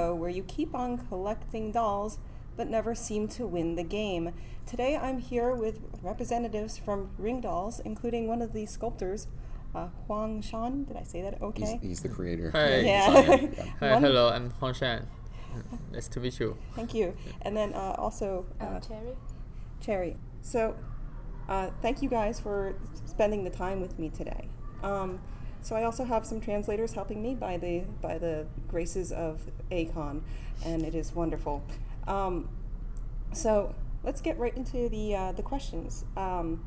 show where you keep on collecting dolls but never seem to win the game. Today I'm here with representatives from Ring Dolls, including one of the sculptors, uh, Huang Shan. Did I say that okay? He's, he's the creator. Hi. Yeah. Hi, One- hello, I'm Huang Shan. Nice to meet you. Thank you. And then uh, also uh, Um, Cherry. Cherry. So, uh, thank you guys for spending the time with me today. Um, so I also have some translators helping me by the by the graces of A-Kon, and it is wonderful. Um, so let's get right into the uh, the questions. Um,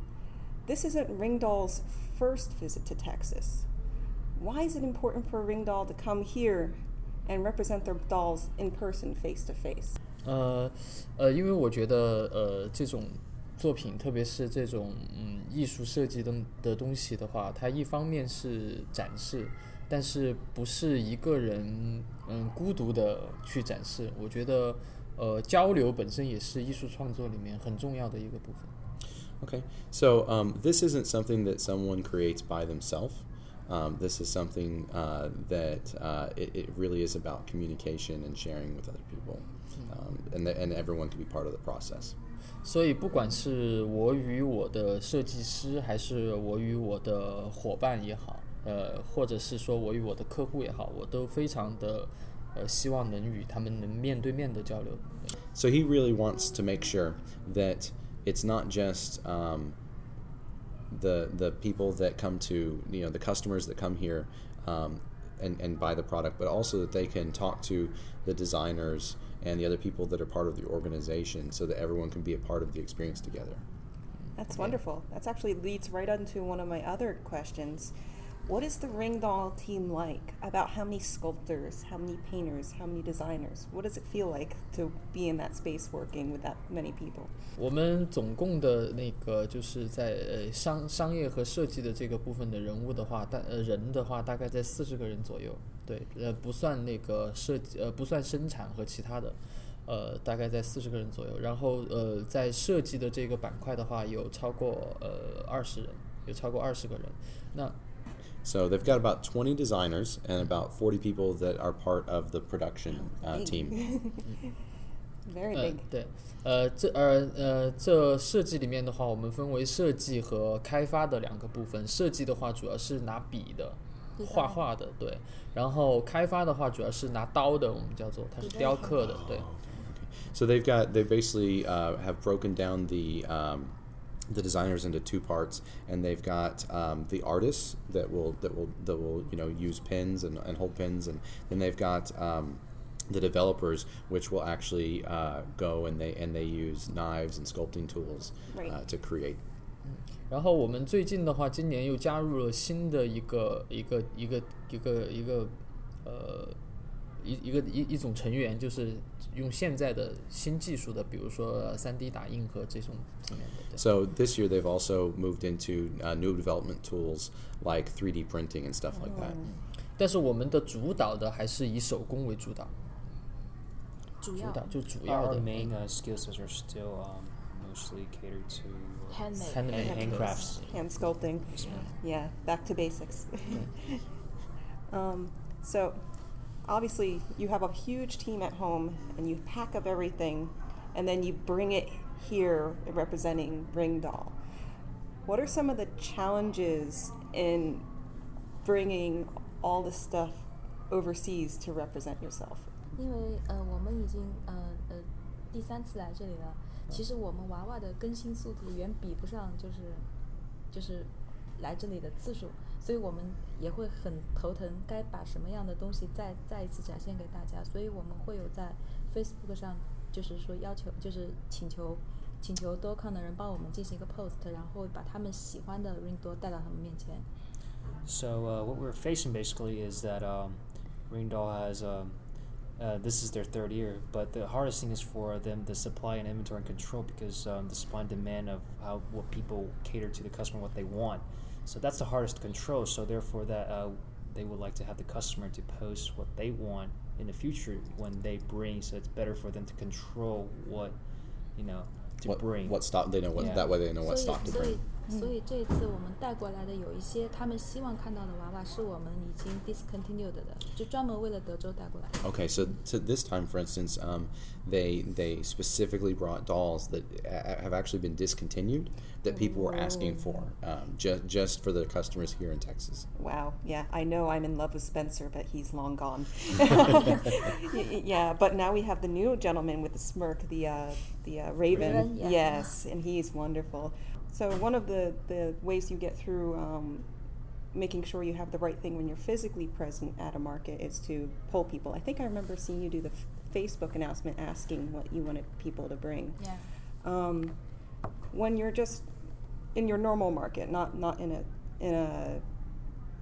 this isn't Ringdoll's first visit to Texas. Why is it important for Ringdahl to come here and represent their dolls in person, face to face? Uh, uh, 呃，呃，因为我觉得，呃，这种作品，特别是这种嗯艺术设计的的东西的话，它一方面是展示，但是不是一个人嗯孤独的去展示。我觉得呃交流本身也是艺术创作里面很重要的一个部分。Okay, so um, this isn't something that someone creates by themselves. Um, this is something uh, that uh, it, it really is about communication and sharing with other people, um, and, the, and everyone can be part of the process. 所以，不管是我与我的设计师，还是我与我的伙伴也好，呃，或者是说我与我的客户也好，我都非常的呃希望能与他们能面对面的交流。 So he really wants to make sure that it's not just um, the the people that come to you know the customers that come here um, and and buy the product, but also that they can talk to the designers and the other people that are part of the organization, so that everyone can be a part of the experience together. That's wonderful. That's actually leads right onto one of my other questions. What is the Ring Doll team like? About how many sculptors, how many painters, how many designers? What does it feel like to be in that space working with that many people? 我们总共的那个就是在呃商商业和设计的这个部分的人物的话，大呃人的话大概在四十个人左右，对，呃不算那个设计呃不算生产和其他的，呃大概在四十个人左右。然后呃在设计的这个板块的话，有超过呃二十人，有超过二十个人。那 So they've got about 20 designers and about 40 people that are part of the production uh, Big. team. Very 呃 big. 对，呃这呃呃这设计里面的话，我们分为设计和开发的两个部分。设计的话主要是拿笔的。画画的对，然后开发的话主要是拿刀的，我们叫做它是雕刻的，对。 So they've got they basically uh, have broken down the um, the designers into two parts, and they've got um, the artists that will that will that will you know use pens and, and hold pens, and then they've got um, the developers, which will actually uh, go and they and they use knives and sculpting tools Right. uh, to create. 然后我们最近的话，今年又加入了新的一个一个一个一个一个呃 一一个一一种成员，就是用现在的新技术的，比如说三 D 打印和这种里面的。对 So this year they've also moved into uh, new development tools like 3D printing and stuff like that. 但是我们的主导的还是以手工为主导，主要主导就主要 Our 的 main uh, skill sets are still um, mostly catered to uh, handmade handmade hand, handcrafts. Hand sculpting. Yes, ma'am. Yeah, back to basics. um, so, obviously, you have a huge team at home, and you pack up everything, and then you bring it here representing Ring Doll. What are some of the challenges in bringing all this stuff overseas to represent yourself? 因为呃，我们已经呃呃第三次来这里了。其实我们娃娃的更新速度远比不上，就是就是来这里的次数， 所以我们也会很头疼，该把什么样的东西再再一次展现给大家。所以我们会有在 Facebook 上，就是说要求，就是请求请求多看的人帮我们进行一个 post，然后把他们喜欢的 ring 多带到他们面前。 So uh, what we're facing basically is that um, Ring Doll has um, uh, this is their third year, but the hardest thing is for them the supply and inventory and control because um, the supply and demand of how what people cater to the customer what they want. So that's the hardest to control. So therefore, that uh, they would like to have the customer to post what they want in the future when they bring. So it's better for them to control what you know to what, bring. What stock they know what yeah. that way they know so what stock to so bring. bring. 所以这一次我们带过来的有一些他们希望看到的娃娃是我们已经 discontinued 的，就专门为了德州带过来的。 Okay, so so this time, for instance, um, they they specifically brought dolls that a- have actually been discontinued that people were asking for, um, just just for the customers here in Texas. Wow. Yeah, I know I'm in love with Spencer, but he's long gone. Y- y- yeah, but now we have the new gentleman with the smirk, the uh, the uh, Raven. Raven, yeah. Yes, and he's wonderful. So one of the the ways you get through um, making sure you have the right thing when you're physically present at a market is to poll people. I think I remember seeing you do the f- Facebook announcement asking what you wanted people to bring. Yeah. Um, when you're just in your normal market, not not in a in a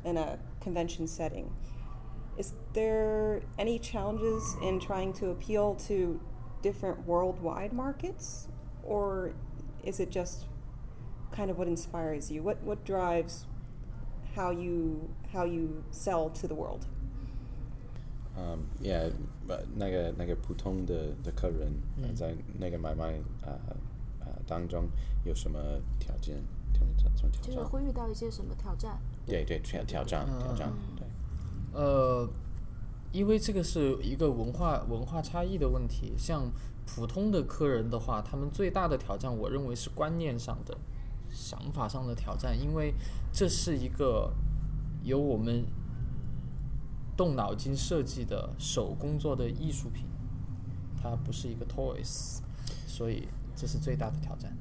in a convention setting, is there any challenges in trying to appeal to different worldwide markets, or is it just kind of what inspires you? What what drives how you how you sell to the world? Um, yeah, but 那个那个普通的的客人呃在那个买卖呃呃当中有什么条件？挑战什么挑战？就是会遇到一些什么挑战？对对挑挑战挑战对。呃，因为这个是一个文化文化差异的问题。像普通的客人的话，他们最大的挑战，我认为是观念上的、 想法上的挑战，因为这是一个由我们动脑筋设计的手工做的艺术品，它不是一个 toys，所以这是最大的挑战。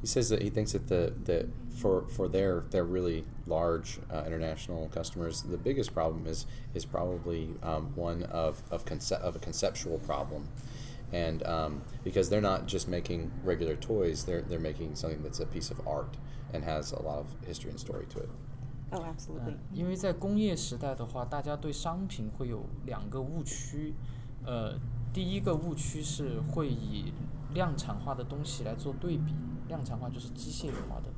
He says that he thinks that the that for for their their really large uh, international customers, the biggest problem is is probably um, one of of conce- of a conceptual problem, and um, because they're not just making regular toys, they're they're making something that's a piece of art and has a lot of history and story to it. Oh, absolutely. 嗯，因为在工业时代的话，大家对商品会有两个误区，呃，第一个误区是会以量产化的东西来做对比，量产化就是机械化的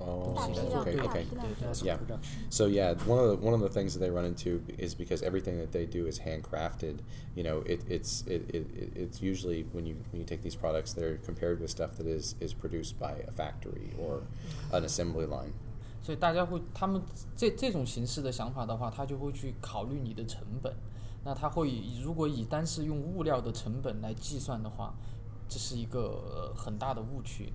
Oh, 东西来 okay, 做对 okay, 比， okay. 对对 Mass 对 Yeah. production. So yeah, one of the one of the things that they run into is because everything that they do is handcrafted. You know, it, it's it, it, it- it's usually when you when you take these products, they're compared with stuff that is is produced by a factory or an assembly line. 所以大家会，他们这这种形式的想法的话，他就会去考虑你的成本。那他会以如果以单是用物料的成本来计算的话，这是一个、呃很大的误区。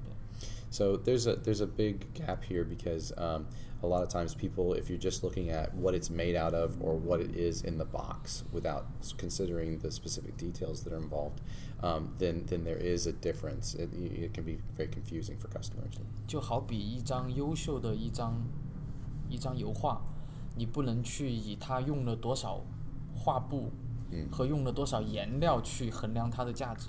对 So there's a there's a big gap here because um, a lot of times people, if you're just looking at what it's made out of or what it is in the box without s- considering the specific details that are involved, um, then then there is a difference. It, it can be very confusing for customers. 就好比一张优秀的一张一张油画，你不能去以它用了多少画布嗯和用了多少颜料去衡量它的价值。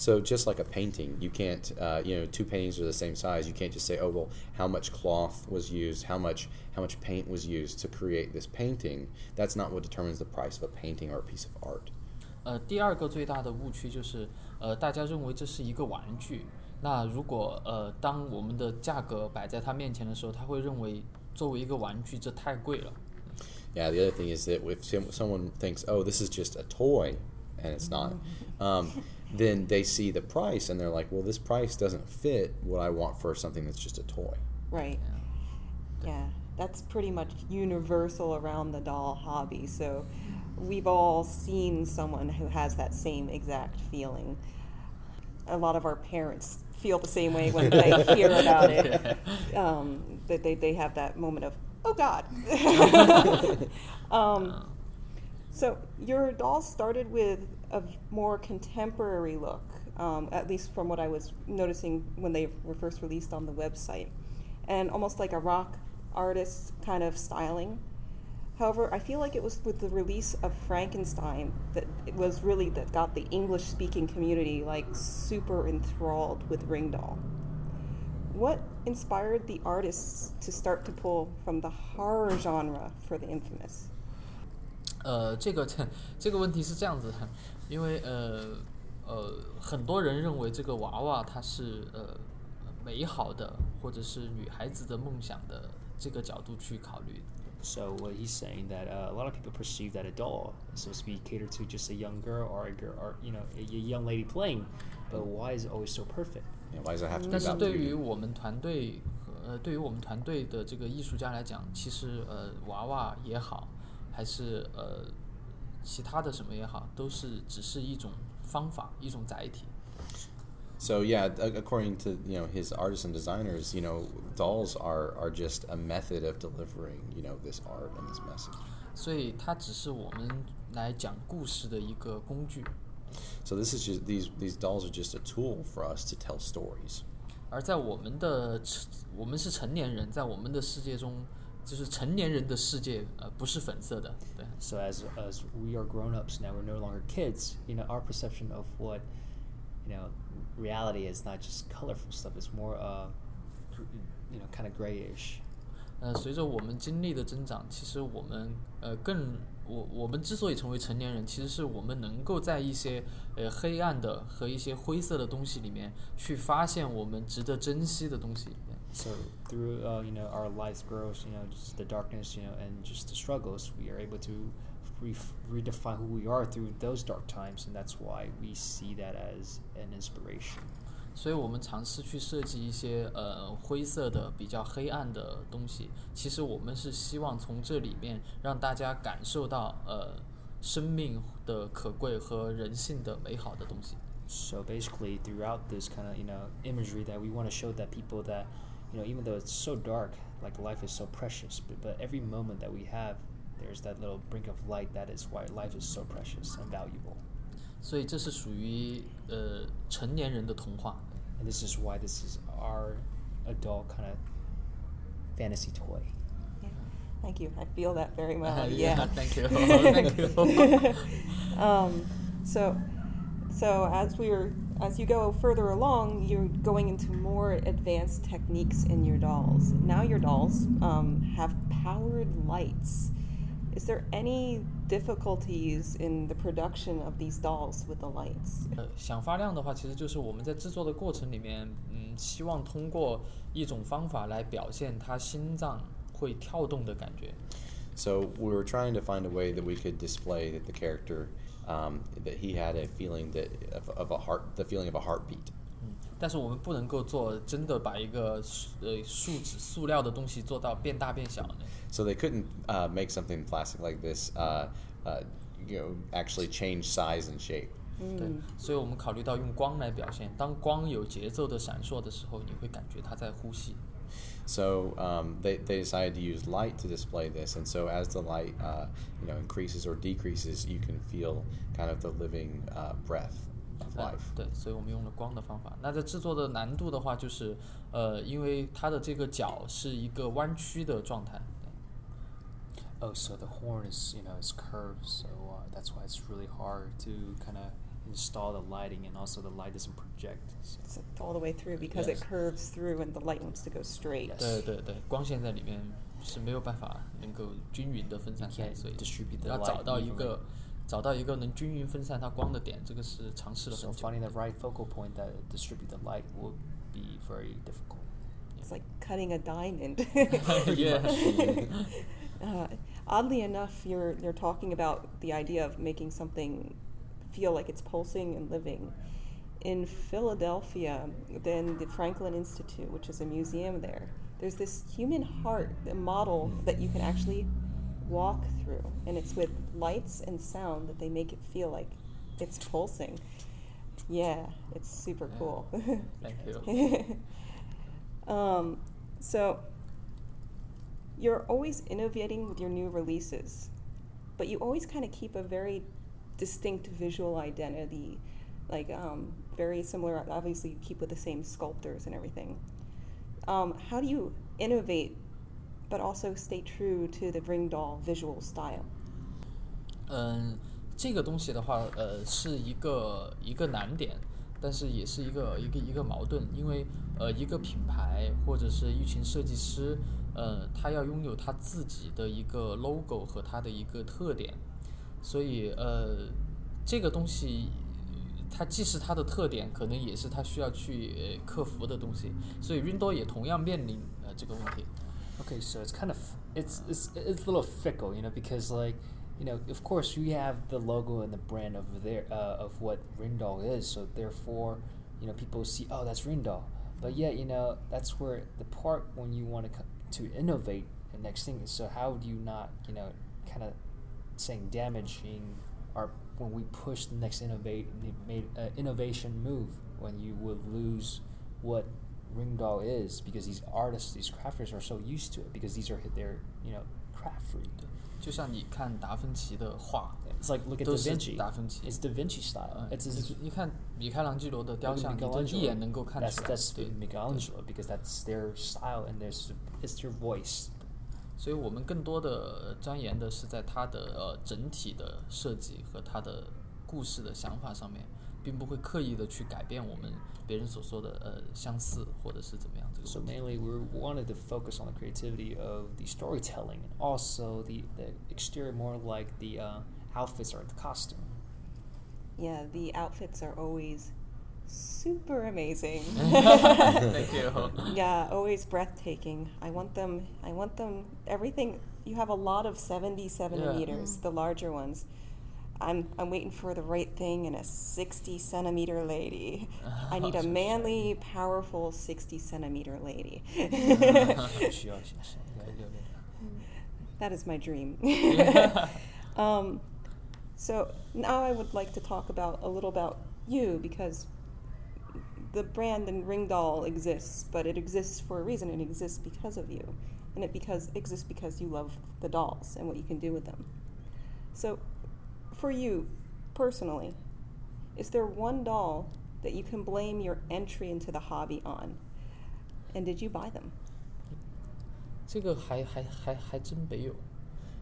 So just like a painting, you can't, uh, you know, two paintings are the same size. You can't just say, oh well, how much cloth was used, how much how much paint was used to create this painting. That's not what determines the price of a painting or a piece of art. 呃，第二个最大的误区就是，呃，大家认为这是一个玩具。那如果呃，当我们的价格摆在他面前的时候，他会认为作为一个玩具这太贵了。 Yeah. The other thing is that if some- someone thinks, oh, this is just a toy, and it's not, um, then they see the price and they're like, well, this price doesn't fit what I want for something that's just a toy. Right. Yeah, that's pretty much universal around the doll hobby. So we've all seen someone who has that same exact feeling. A lot of our parents feel the same way when they hear about it. Um, that they, they have that moment of, oh God. um, so your dolls started with a more contemporary look, um, at least from what I was noticing when they were first released on the website, and almost like a rock artist kind of styling. However, I feel like it was with the release of Frankenstein that it was really that got the English-speaking community like super enthralled with Ring Doll. What inspired the artists to start to pull from the horror genre for the infamous? 呃，这个这个问题是这样子的， 因为呃呃，很多人认为这个娃娃它是呃美好的，或者是女孩子的梦想的这个角度去考虑。 So what he's saying that uh, a lot of people perceive that a doll is supposed to be catered to just a young girl or a girl or you know a, a young lady playing, but why is it always so perfect? You know, why does it have to be 但是 about 对 beauty? 于我们团队和 呃，对于我们团队的这个艺术家来讲，其实呃，娃娃也好，还是呃 其他的什么也好，都是只是一种方法，一种载体。So yeah, according to you know his artists and designers, you know dolls are are just a method of delivering you know this art and this message. 所以它只是我们来讲故事的一个工具。So this is just these these dolls are just a tool for us to tell stories. 而在我们的我们是成年人，在我们的世界中，就是成年人的世界，呃，不是粉色的，对。So as as we are grown ups now, we're no longer kids. You know, our perception of what you know reality is not just colorful stuff. It's more uh, gr- you know, kind of grayish. 呃，随着我们经历的增长，其实我们呃更我我们之所以成为成年人，其实是我们能够在一些呃黑暗的和一些灰色的东西里面，去发现我们值得珍惜的东西。 对 So through uh, you know our life grows, you know, just the darkness, you know, and just the struggles, we are able to re- redefine who we are through those dark times, and that's why we see that as an inspiration. 所以我们尝试去设计一些呃灰色的、比较黑暗的东西。其实我们是希望从这里面让大家感受到呃生命的可贵和人性的美好的东西。 So basically, throughout this kind of you know imagery, that we want to show that people that you know even though it's so dark, like life is so precious, but, but every moment that we have, there's that little brink of light. That is why life is so precious and valuable. 所以这是属于呃成年人的童话。 And this is why this is our adult kind of fantasy toy. Yeah. Thank you. I feel that very well. Uh, yeah. thank you, thank you. um, so, so as we were, as you go further along, you're going into more advanced techniques in your dolls. Now your dolls um, have powered lights. Is there any difficulties in the production of these dolls with the lights? 呃，想发亮的话，其实就是我们在制作的过程里面，嗯，希望通过一种方法来表现他心脏会跳动的感觉。 So we were trying to find a way that we could display that the character um, that he had a feeling that of, of a heart, the feeling of a heartbeat. 嗯，但是我们不能够做真的把一个塑呃树脂塑料的东西做到变大变小的。 So they couldn't uh, make something plastic like this, uh, uh, you know, actually change size and shape. 对，所以我们考虑到用光来表现。当光有节奏的闪烁的时候，你会感觉它在呼吸。 So um, they, they decided to use light to display this, and so as the light uh, you know increases or decreases, you can feel kind of the living uh, breath of 呃 life. 对，所以我们用了光的方法。那在制作的难度的话，就是呃，因为它的这个角是一个弯曲的状态。 Oh, so the horn is you know is curved, so uh, that's why it's really hard to kind of install the lighting, and also the light doesn't project. So. It's all the way through because Yes. it curves through and the light wants to go straight. Yes. 对对对，光线在里面是没有办法能够均匀的分散 You 开， can't 所以 distribute the 要 light 找到一 evenly. 个找到一个能均匀分散它光的点，这个是尝试了 So 很久。 finding the right focal point that distribute the light will be very difficult. It's like cutting a diamond. yeah. Uh, oddly enough, you're you're talking about the idea of making something feel like it's pulsing and living. In Philadelphia, then the Franklin Institute, which is a museum there, there's this human heart model that you can actually walk through, and it's with lights and sound that they make it feel like it's pulsing. Yeah, it's super Yeah. cool. Thank you. um, so you're always innovating with your new releases, but you always kind of keep a very distinct visual identity, like um, very similar. Obviously, you keep with the same sculptors and everything. Um, how do you innovate, but also stay true to the Ring Doll visual style? 嗯，这个东西的话，呃，是一个一个难点，但是也是一个一个一个矛盾，因为呃，一个品牌或者是一群设计师，呃，他要拥有他自己的一个 logo 和他的一个特点， 所以呃，这个东西它既是它的特点，可能也是它需要去克服的东西。所以 Windows 也同样面临呃这个问题。Okay, so it's kind of it's it's it's a little fickle, you know, because like you know, of course, we have the logo and the brand of there, uh, of what Ringdoll is. So therefore, you know, people see, oh, that's Ringdoll. But yet, you know, that's where the part when you want to to innovate the next thing is. So how do you not, you know, kind of saying damaging our when we push the next innovate made, uh, innovation move when you would lose what Ringdoll is because these artists these crafters are so used to it because these are their you know craft food. 就像你看达芬奇的画，It's like look at Da Vinci，达芬奇，It's Da Vinci style。It's uh, 你看米开朗基罗的雕像，你一眼能够看出来。That's that's Michelangelo because that's their style and their it's their voice。所以我们更多的钻研的是在它的呃整体的设计和它的故事的想法上面，并不会刻意的去改变我们别人所说的呃相似或者是怎么样这个 So 问题。 mainly, we wanted to focus on the creativity of the storytelling and also the, the exterior, more like the uh, outfits or the costume. Yeah, the outfits are always super amazing. Thank you. yeah, always breathtaking. I want them. I want them. Everything. You have a lot of seventy centimeters, the larger ones. I'm I'm waiting for the right thing in a sixty centimeter lady. I need a manly, powerful sixty centimeter lady. that is my dream. um, so now I would like to talk about a little about you because the brand and Ringdoll exists, but it exists for a reason. It exists because of you, and it because exists because you love the dolls and what you can do with them. So, for you personally, is there one doll that you can blame your entry into the hobby on? And did you buy them? 这个还还还还真没有，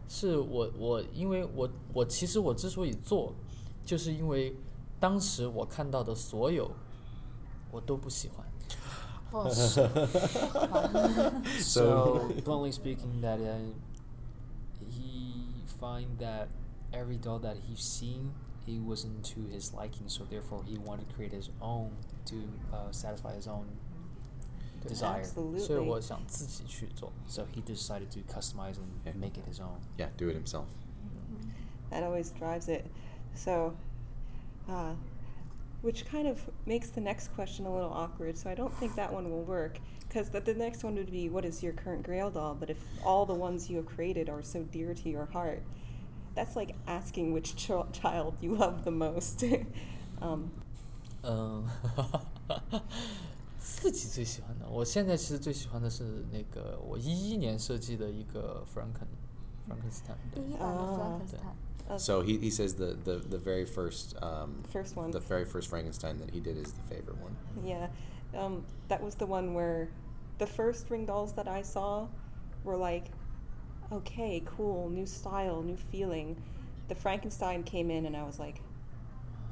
是我我因为我我其实我之所以做，就是因为当时我看到的所有， 我都不喜欢。哦，是 So, bluntly speaking, that uh, he find that every doll that he's seen, he wasn't to his liking. So therefore, he wanted to create his own to uh, satisfy his own desire. 所以 Absolutely. 我想自己去做。 So he decided to customize and Yeah. make it his own. Yeah, do it himself. That always drives it. So, uh, which kind of makes the next question a little awkward. So I don't think that one will work because the, the next one would be, what is your current Grail doll? But if all the ones you have created are so dear to your heart, that's like asking which ch- child you love the most. um, 嗯，自己最喜欢的，我现在其实最喜欢的是那个我一一年设计的一个 Franken Frankenstein. Yeah. Frankenstein. So he, he says the, the, the very first um, first one the very first Frankenstein that he did is the favorite one. Yeah, um, that was the one where the first ring dolls that I saw were like, okay, cool, new style, new feeling. The Frankenstein came in and I was like,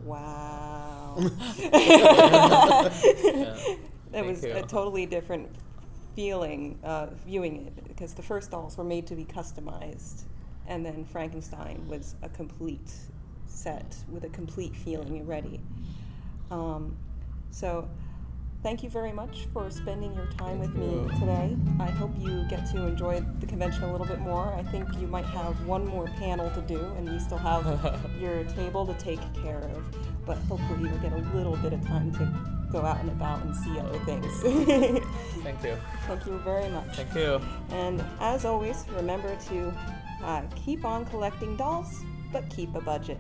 wow. yeah. That Thank was you. a totally different feeling uh, viewing it because the first dolls were made to be customized, and then Frankenstein was a complete set with a complete feeling ready. Um, so, thank you very much for spending your time with me today. I hope you get to enjoy the convention a little bit more. I think you might have one more panel to do, and you still have your table to take care of. But hopefully, you'll get a little bit of time to go out and about and see other things. Thank you, Thank you very much. thank you. And as always, remember to uh, keep on collecting dolls, but keep a budget.